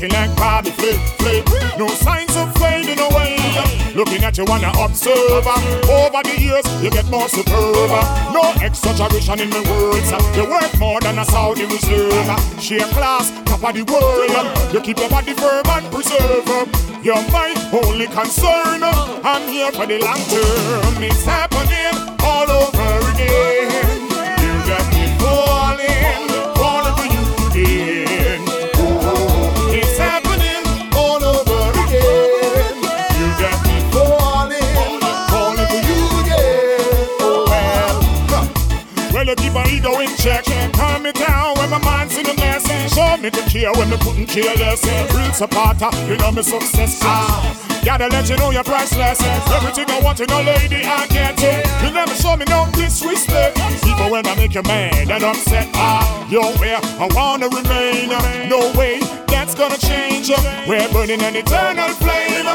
looking like Bobby Flip, Flip. No signs of fading away. Looking at you wanna observe. Over the years, you get more superb. No exaggeration in the words. You work more than a Saudi reserve. Share class, top of the world. You keep your body firm and preserve. You're my only concern. I'm here for the long term. It's happening all over again. Me the care when me couldn't care less. Real supporter, you know me success. Ah. Gotta let you know you're priceless. Everything I want in a lady, I get it. You never show me no disrespect. Even when I make you mad and upset, ah, you're where I wanna remain. No way that's gonna change. We're burning an eternal flame.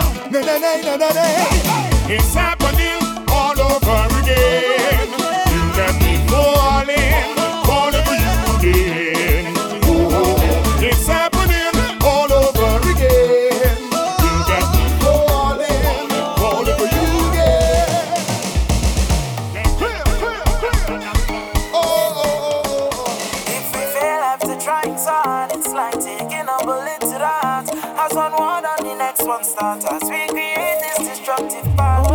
It's happening all over again. One starts, as we create this destructive path.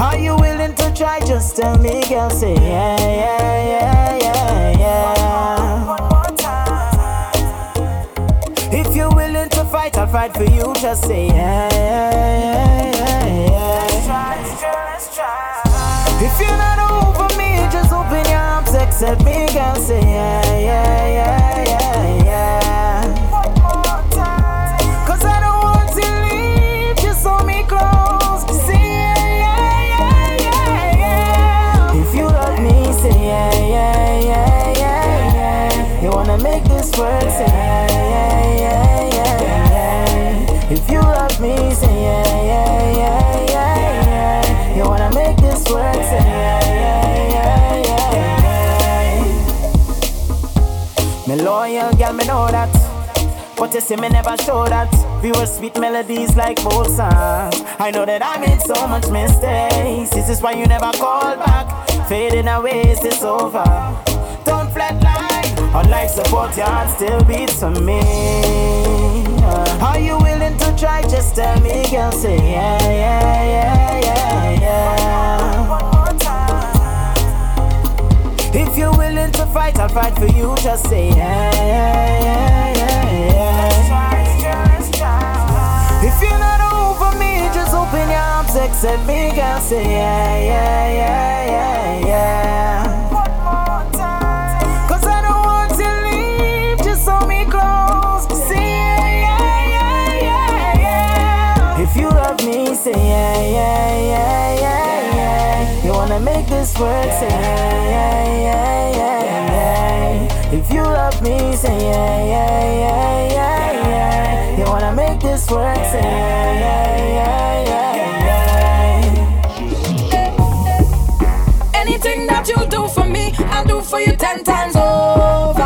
Are you willing to try? Just tell me, girl. Say yeah, yeah, yeah, yeah, yeah. One more time. If you're willing to fight, I'll fight for you. Just say yeah, yeah, yeah, yeah, yeah. Let's try, let's try, let's try. If you're not over me, just open your arms, accept me, girl. Say yeah, yeah, yeah, yeah, yeah. This work, say yeah, yeah, yeah, yeah, yeah. If you love me, say yeah, yeah, yeah, yeah, yeah. You wanna make this work, say yeah, yeah, yeah, yeah, yeah. Me loyal, girl, me know that. But you see me never show that. We were sweet melodies like both songs. I know that I made so much mistakes. This is why you never call back. Fading away, is this over? Unlike support, your heart still beats for me. Are you willing to try? Just tell me, girl. Say yeah, yeah, yeah, yeah, yeah. One more time. If you're willing to fight, I'll fight for you. Just say yeah, yeah, yeah, yeah, yeah. If you're not over me, just open your arms, accept me, girl. Say yeah, yeah, yeah, yeah, yeah. Make this work, say yeah, yeah, yeah, yeah, yeah. If you love me, say yeah, yeah, yeah, yeah, yeah. You wanna make this work, say yeah, yeah, yeah, yeah, yeah. Anything that you do for me, I'll do for you ten times over.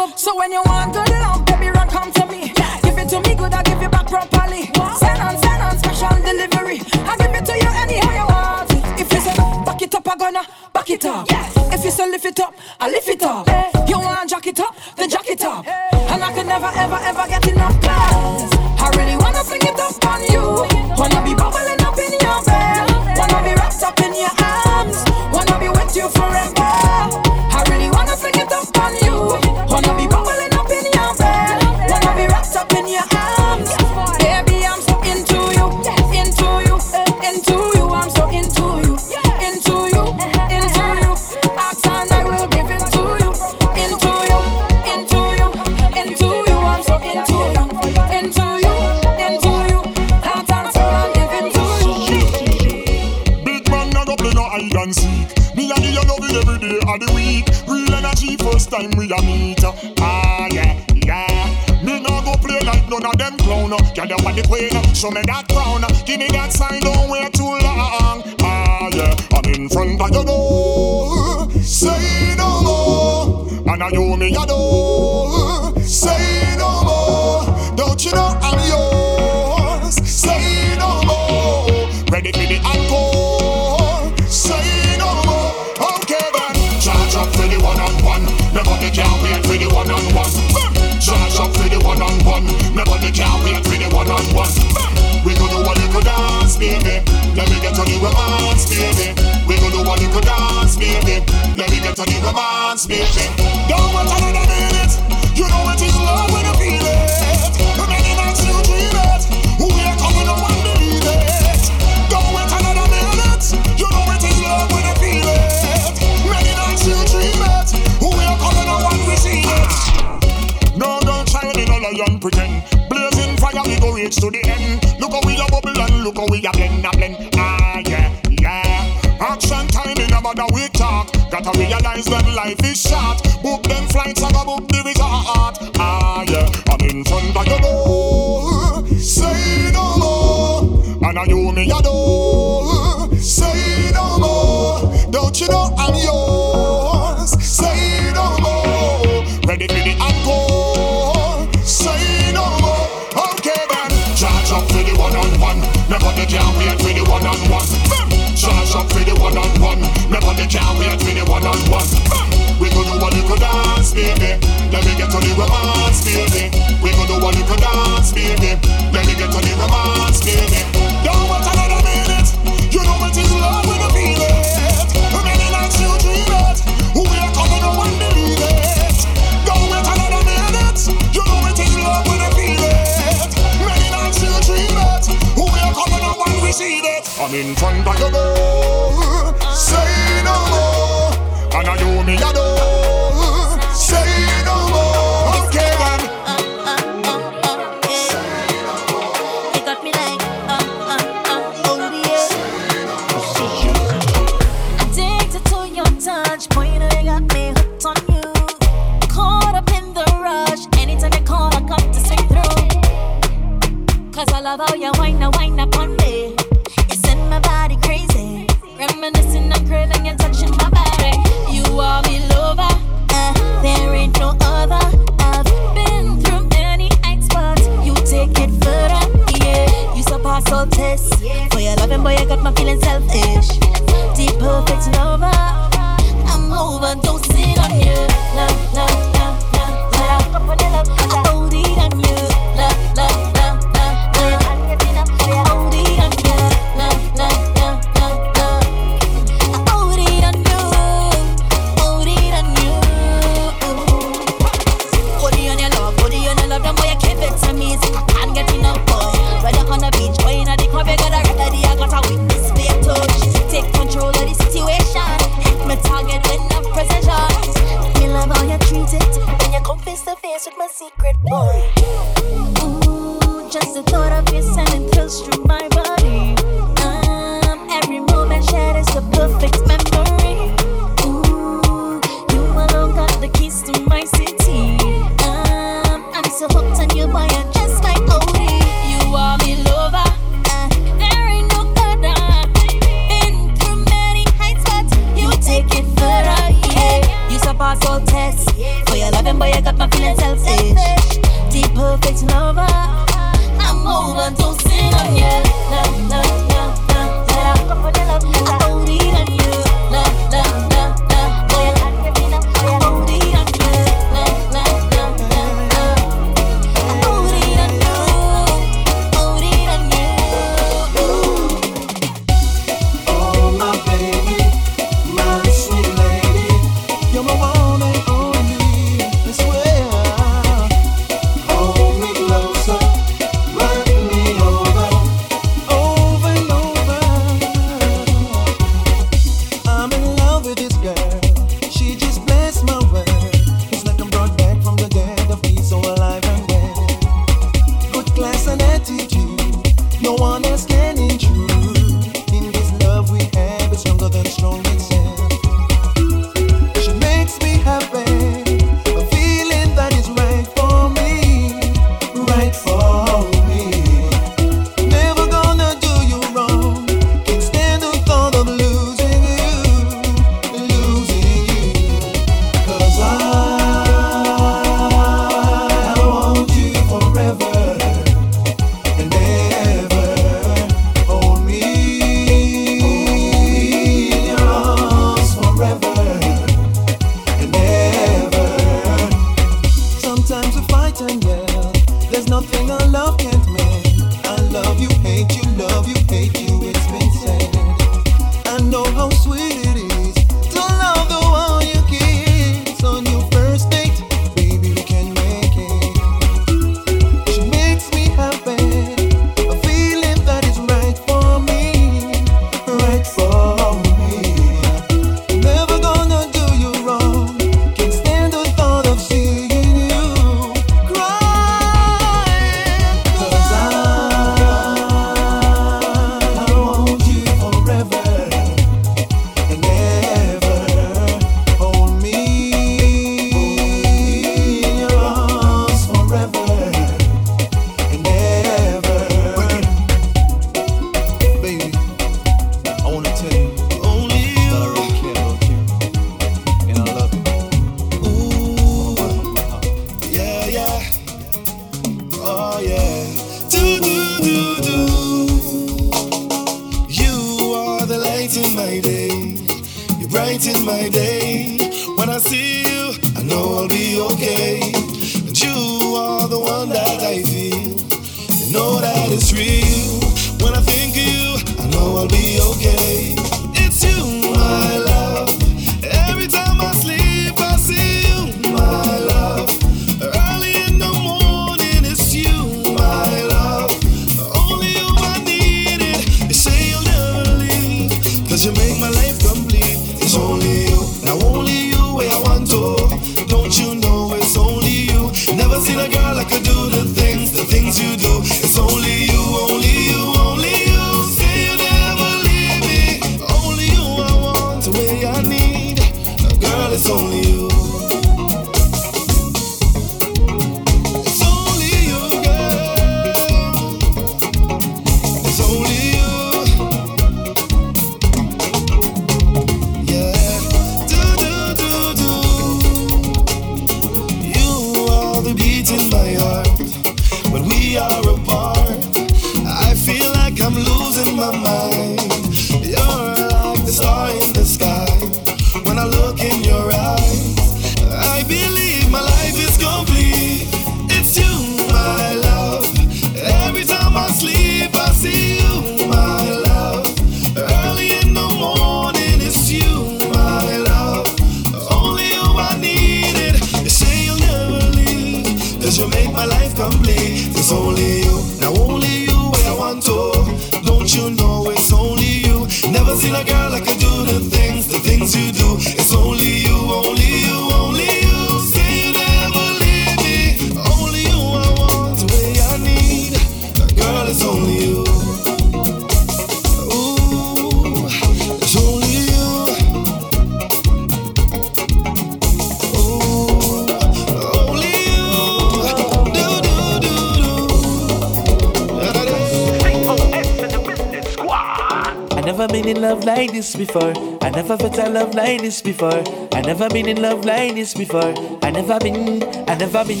Before. I never felt a love like this before. I never been in love like this before. I never been, I never been,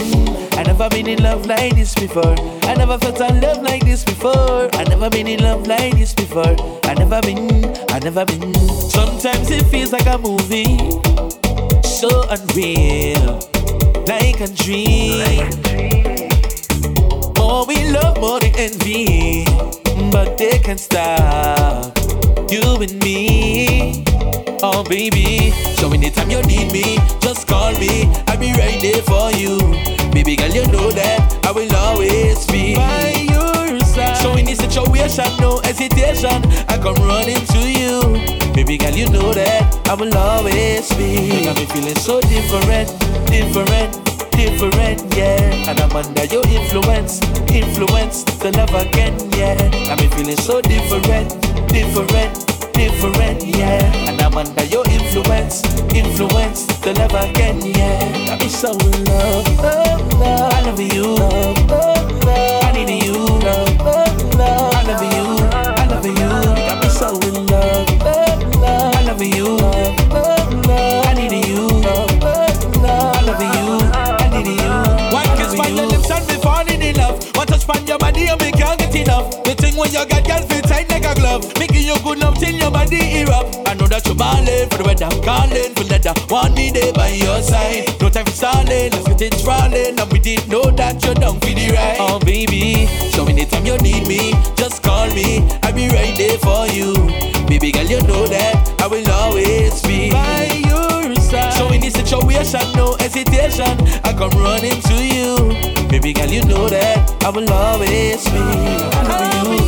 I never been in love like this before. I never felt a love like this before. I never been in love like this before. I never been, I never been. Sometimes it feels like a movie, so unreal, like a dream. More we love, more they envy, but they can't stop you and me. Oh baby, so anytime you need me, just call me. I'll be right there for you. Baby girl, you know that I will always be by your side. So in this situation, no hesitation, I come running to you. Baby girl, you know that I will always be. You got me feeling so different, different different, yeah. And I'm under your influence, influence the love again, yeah. Me feeling so different, different, different, yeah. And I'm under your influence, influence the love again, yeah. Got me so in love, love, love. I love you, love, love, love. I need you, love, love, love. I love you, I love you. Got me so in love, love, love. I love you, love, love, love. I need you, love, love, love. I love you, I need you. One kiss by your lips and me falling in love. One touch by your body and me can't get enough. The thing when you got girl feel tight like a glove. You good love till your body erupt. I know that you're ballin' for the weather, calling for leather. Want me there by your side. No time for stalling, let's get it rolling. And we didn't know that you're down for the ride. Oh baby, So anytime you need me, just call me. I'll be right there for you. Baby girl, you know that I will always be by your side. So in this situation, no hesitation, I come running to you. Baby girl, you know that I will always be. I'm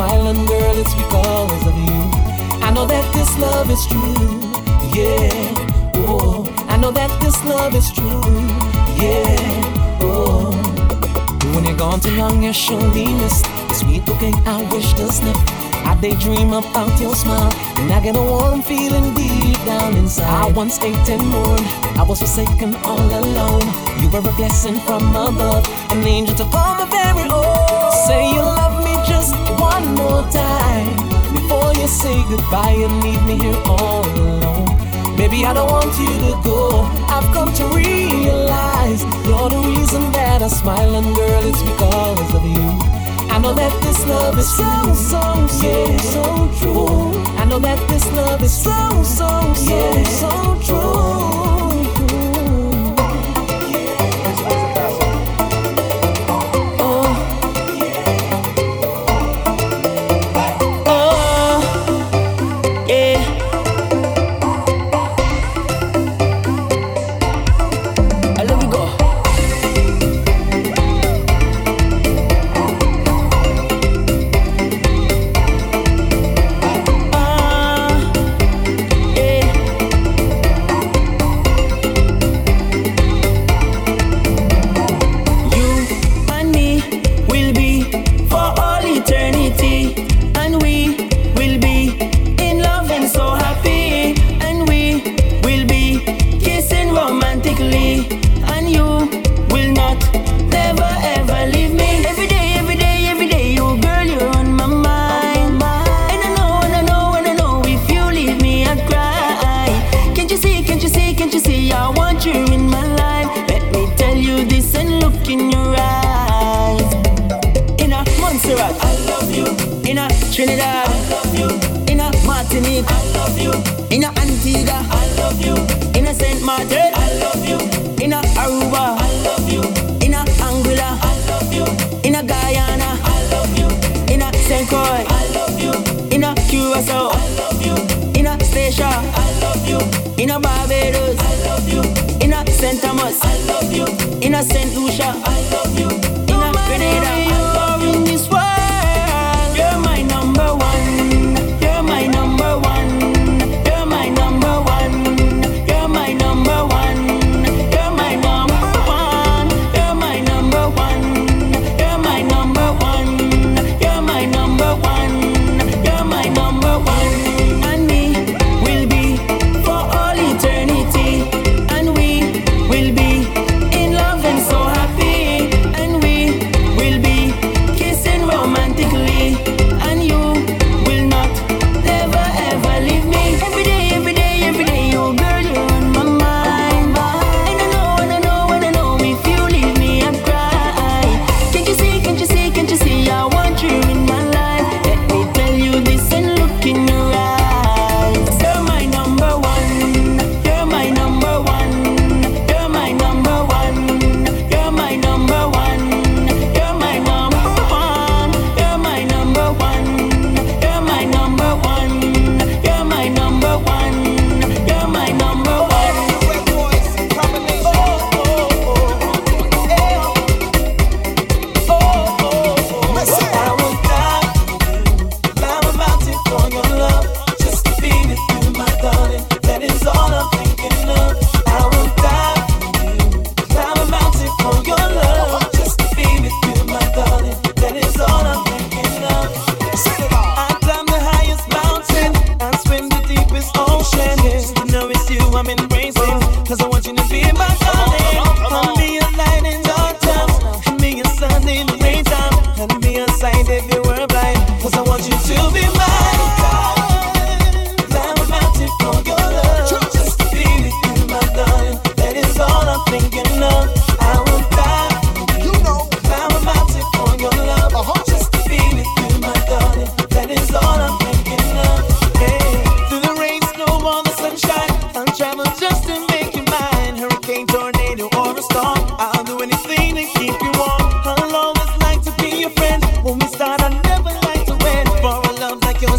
I girl, it's because of you. I know that this love is true, yeah. Oh, I know that this love is true, yeah. Oh, When you're gone too long, you're surely missed. The sweet bouquet I wish to sniff. I daydream about your smile, and I get a warm feeling deep down inside. I once ate and mourned, I was forsaken all alone. You were a blessing from above, an angel to call my very own. Say you love just one more time before you say goodbye and leave me here all alone. Baby, I don't want you to go. I've come to realize you're the reason that I smile, and girl, it's because of you. I know that this love is so, so, so, yeah. so true. I know that this love is so, so, so, yeah. so true.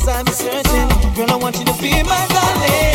I'm certain. Girl, I want you to be my darling.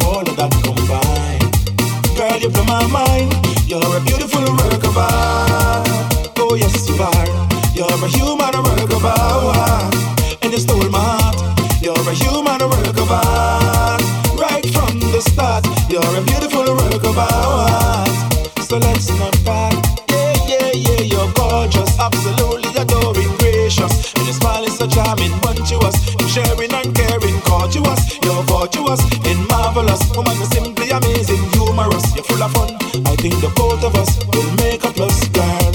for, no that combine. Girl, you blow my mind. You're a beautiful work of art. Oh yes, you are. You're a human work of art, and you stole my heart. You're a human work of art. Right from the start, you're a beautiful work of art. So let's not part. Yeah, yeah, yeah. You're gorgeous, absolutely adoring, gracious, and your smile is so charming, bunch of virtuous and marvelous. Oh, Woman, you're simply amazing, humorous. You're full of fun. I think the both of us will make a plus, girl.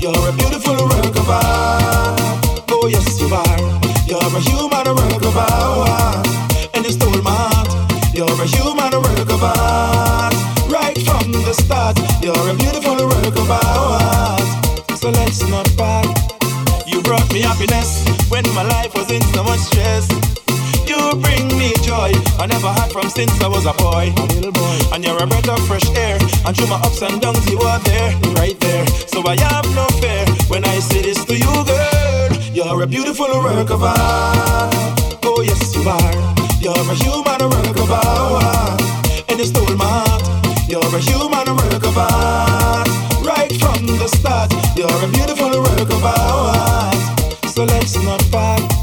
You're a beautiful work of art. Oh yes, you are. You're a human work of art, and you stole my heart. You're a human work of art. Right from the start, you're a beautiful work of art. So let's not part. You brought me happiness when my life I never had from since I was a boy. A little boy. And you're a breath of fresh air. And through my ups and downs, you are there, right there. So I have no fear when I say this to you, girl. You're a beautiful work of art. Oh, yes, you are. You're a human work of art. And you stole my heart. You're a human work of art. Right from the start, you're a beautiful work of art. So let's not part.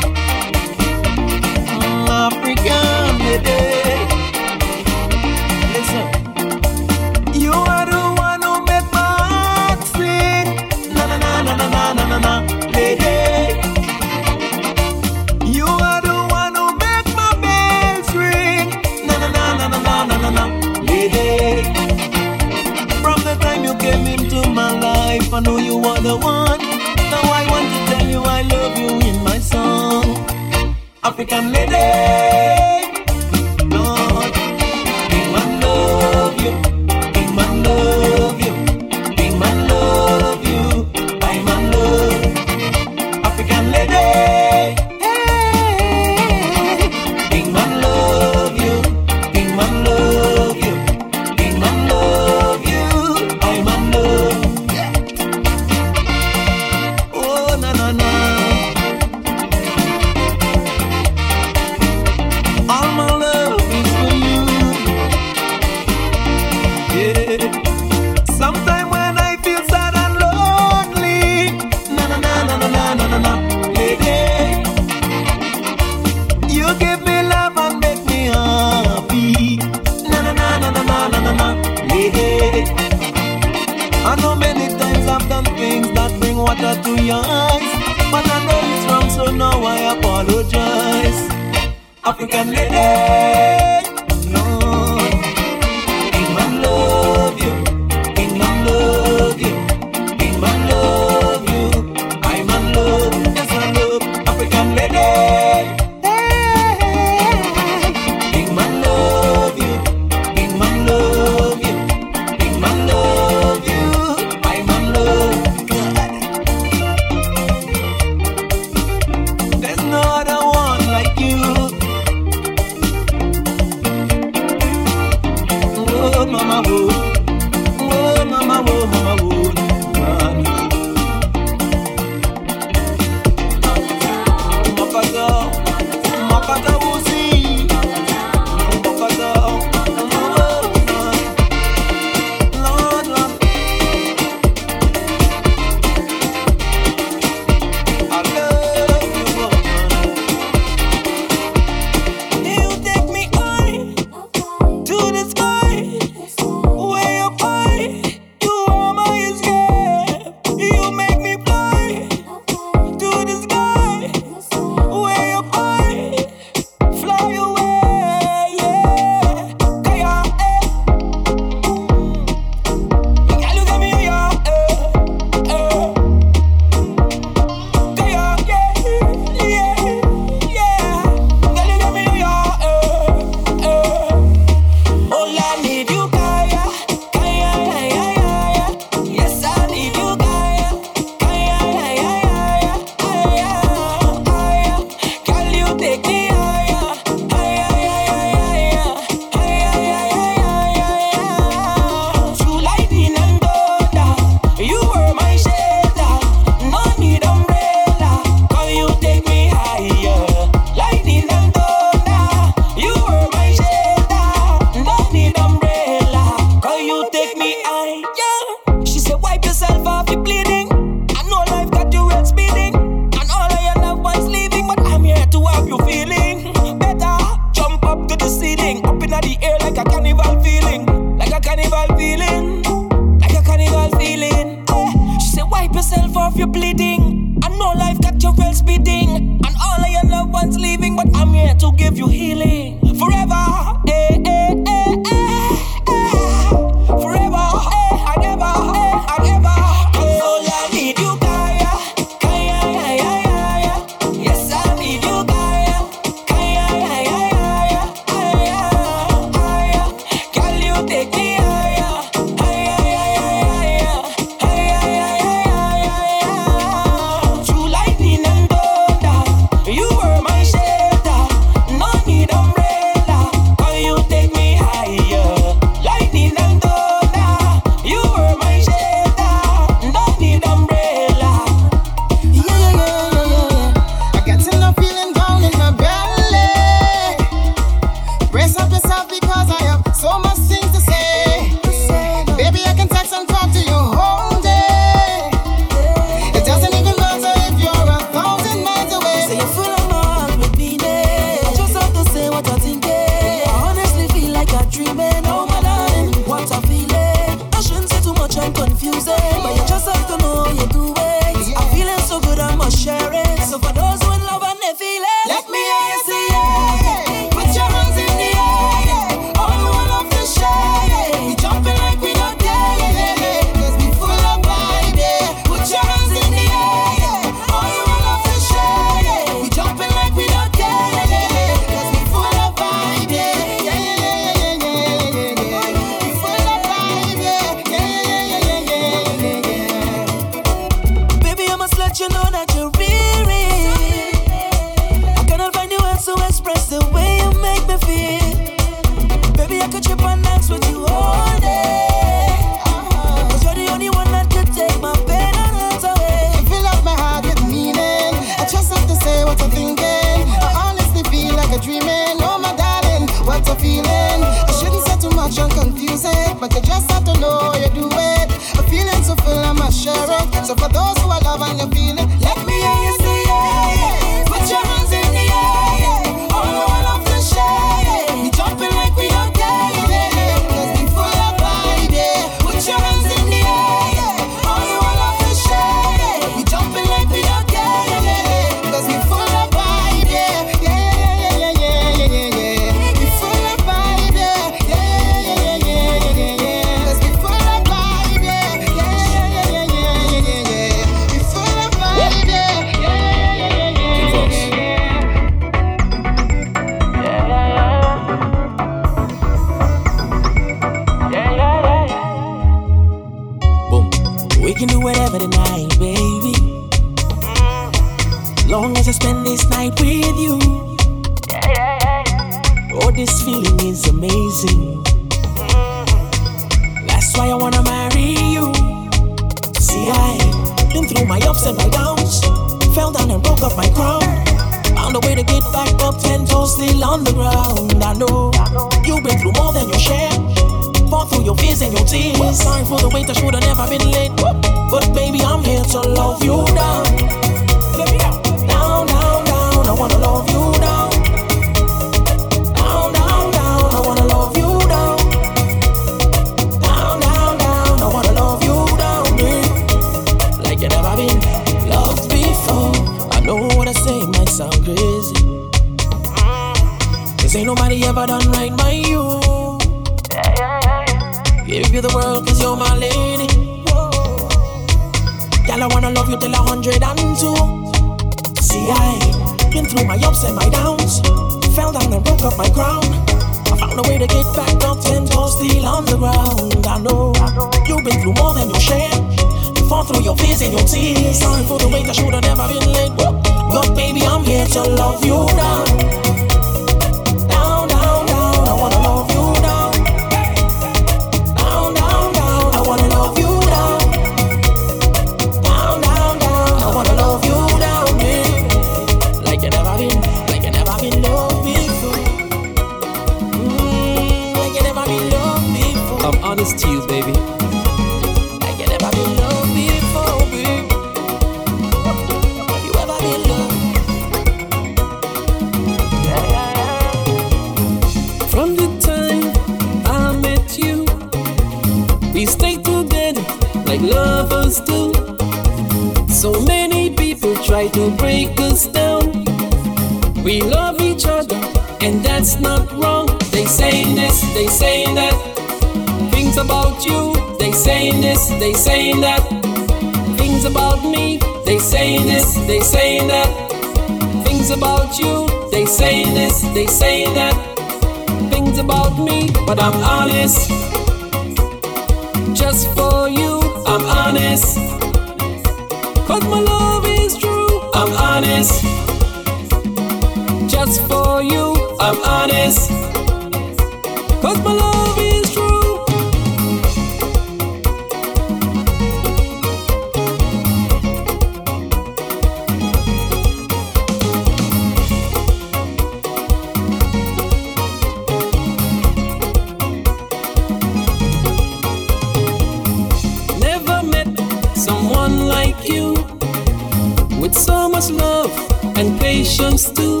nations too.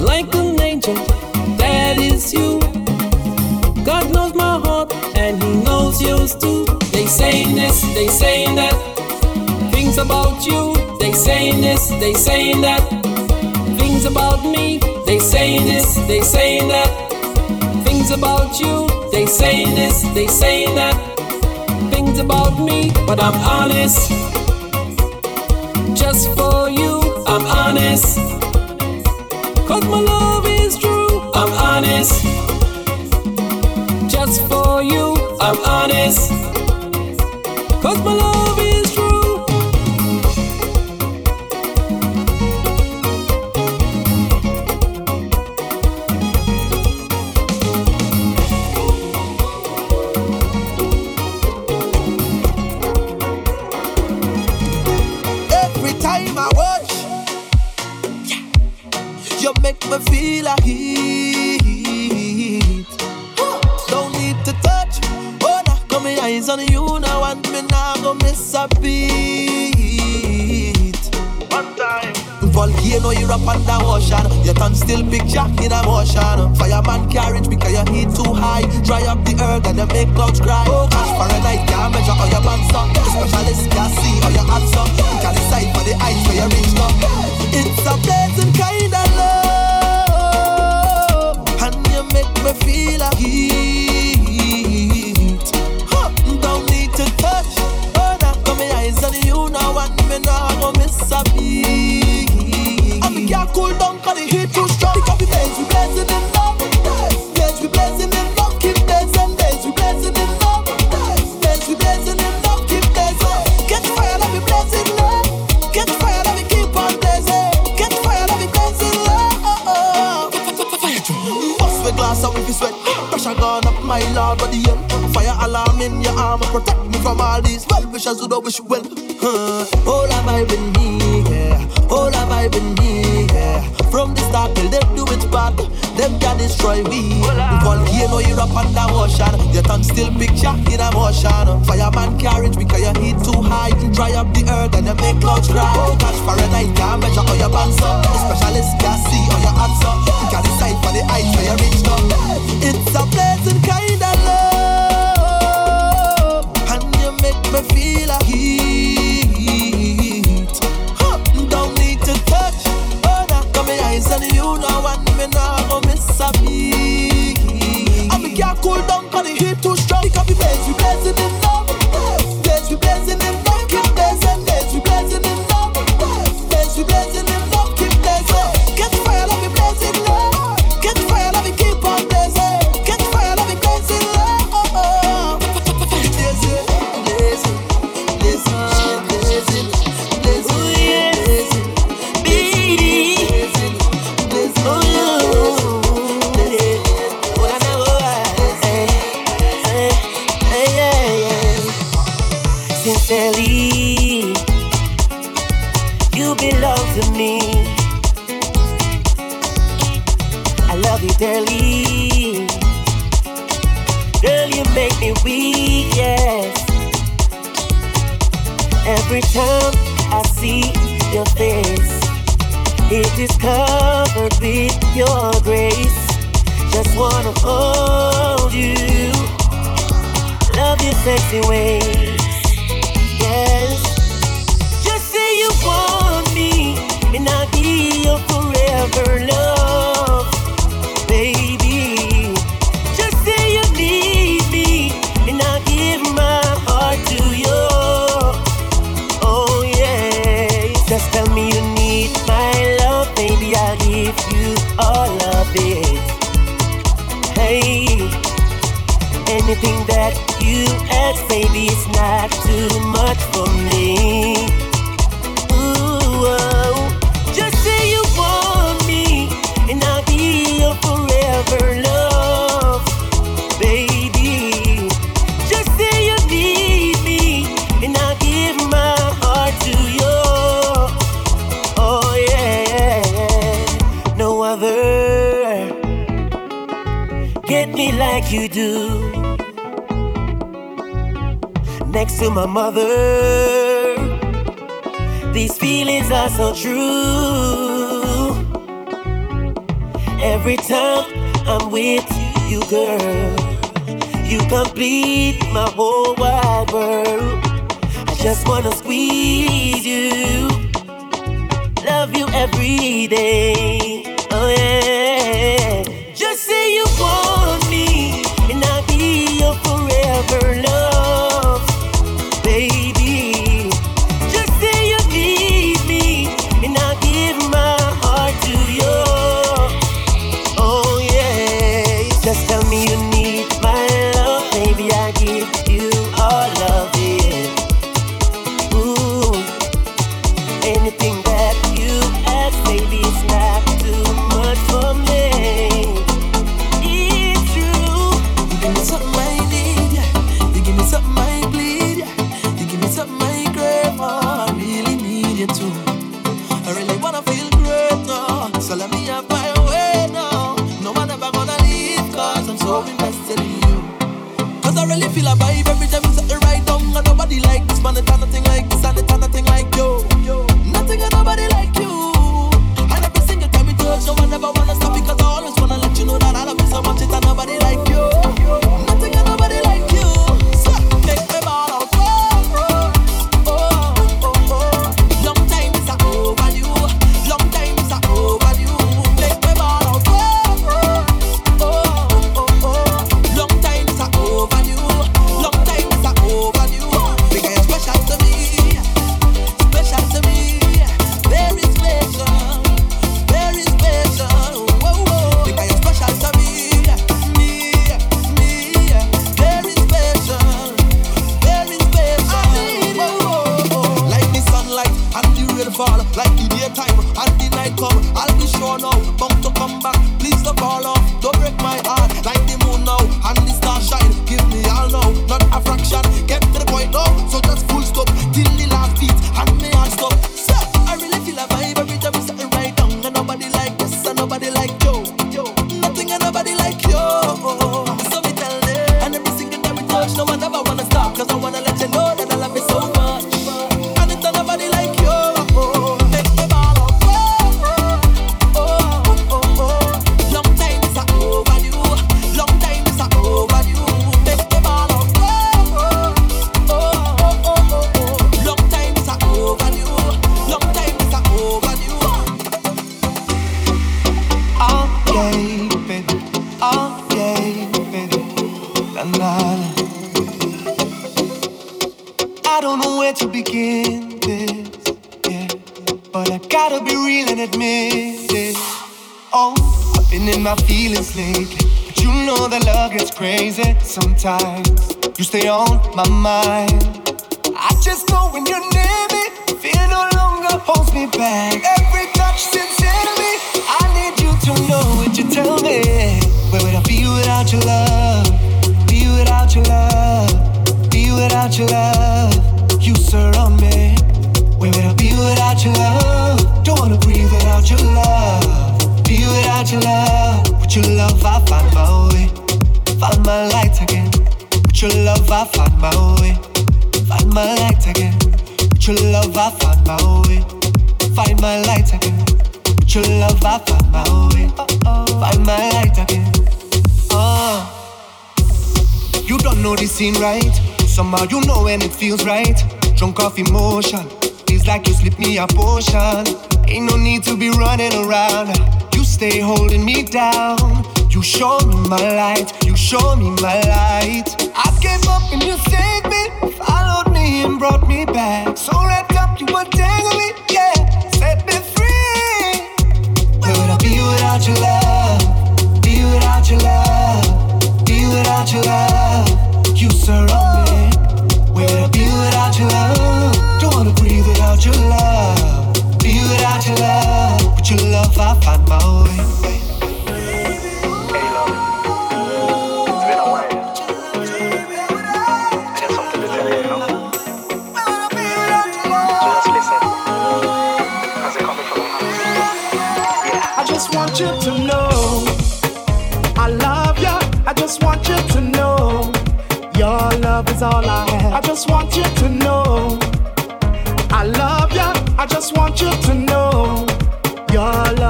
Like an angel, that is you. God knows my heart and He knows yours too. They saying this, they saying that. Things about you, they saying this, they saying that. Things about me, they saying this, they saying that. Things about you, they saying this, they saying that. Things about me, but I'm honest. Just for you. I'm honest. Cause my love is true, I'm honest. Just for you, I'm honest. Cause my love is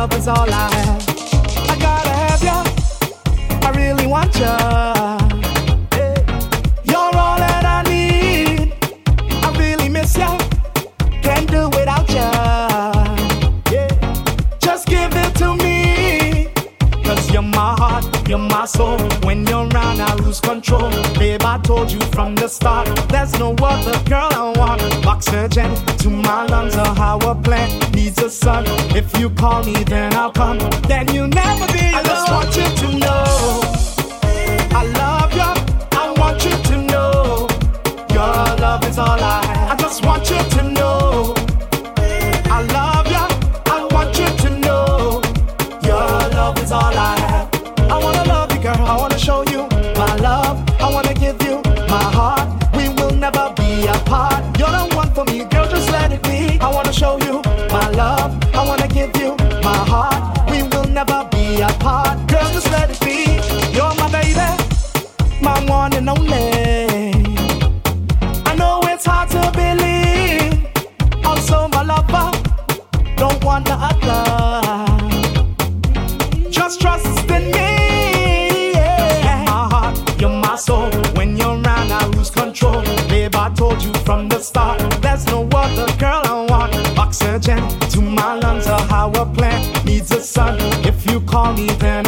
love is all I have. I gotta have ya. I really want ya. soul. When you're around, I lose control. Babe, I told you from the start, there's no other girl I want. Oxygen to my lungs, a higher plant needs a sun. If you call me, then I'll come. Then you'll never be alone. I just want you to know. I love you. I want you to know. Your love is all I have. I just want you to know. I love you. I'll be there.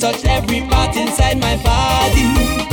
Touch every part inside my body.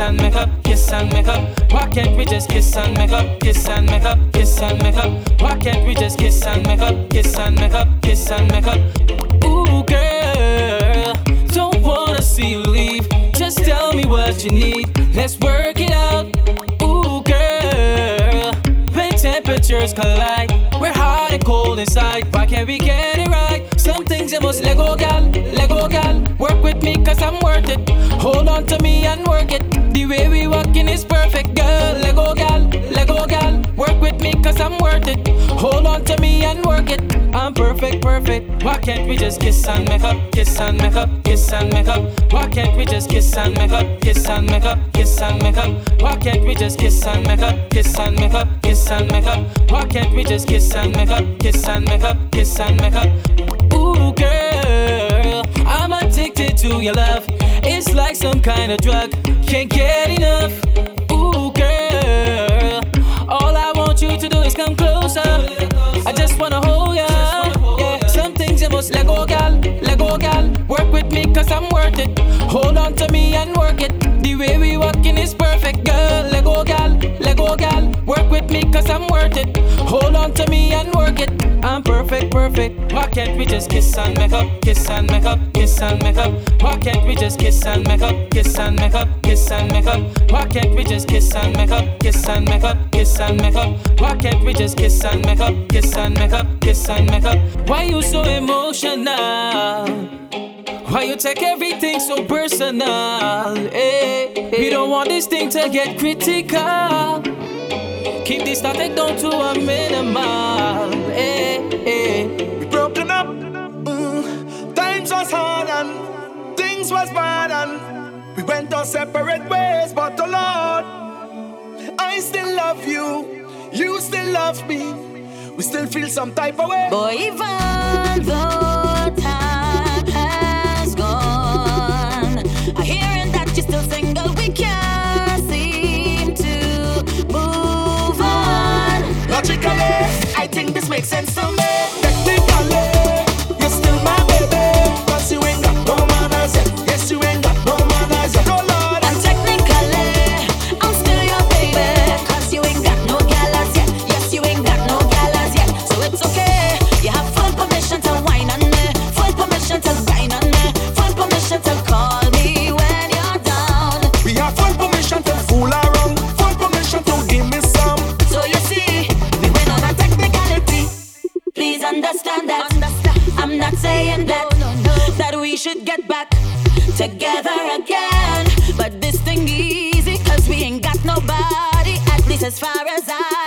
And make up, let go, gal. Work with me, cause I'm worth it. Hold on to me and work it. The way we walking is perfect, girl. Let go, gal, let go, gal. Work with me, cause I'm worth it. Hold on to me and work it. I'm perfect, perfect. Why can't we just kiss and make up, kiss and make up, kiss and make up? Why can't we just kiss and make up, kiss and make up, kiss and make up? Why can't we just kiss and make up, kiss and make up, kiss and make up? Why can't we just kiss and make up, kiss and make up, kiss and make up? Addicted to your love. It's like some kind of drug, can't get enough. Ooh, girl, all I want you to do is come closer. I just wanna hold ya. Yeah, some things you must let oh, go, let go, gal. Work with me, cause I'm worth it. Hold on to me and work it. The way we walking is perfect, girl. Let go, gal, let go, gal. Work with me, cause I'm worth it. Hold on to me and work it. I'm perfect, perfect. Why can't we just kiss and make up, kiss and make up, kiss and make up? Why can't we just kiss and make up, kiss and make up, kiss and make up? Why can't we just kiss and make up, kiss and make up, kiss and make up? Why can't we just kiss and make up, kiss and make up, kiss and make up? Why you so emotional? Why you take everything so personal? Eh? We don't want this thing to get critical. Keep this static down to a minimal. Eh, eh. We broken up. Mm. Times was hard and things was bad and we went our separate ways. But the Lord, I still love you. You still love me. We still feel some type of way. Boy, even though Logically, I think this makes sense to me. Together again. But this thing easy, cause we ain't got nobody, at least as far as I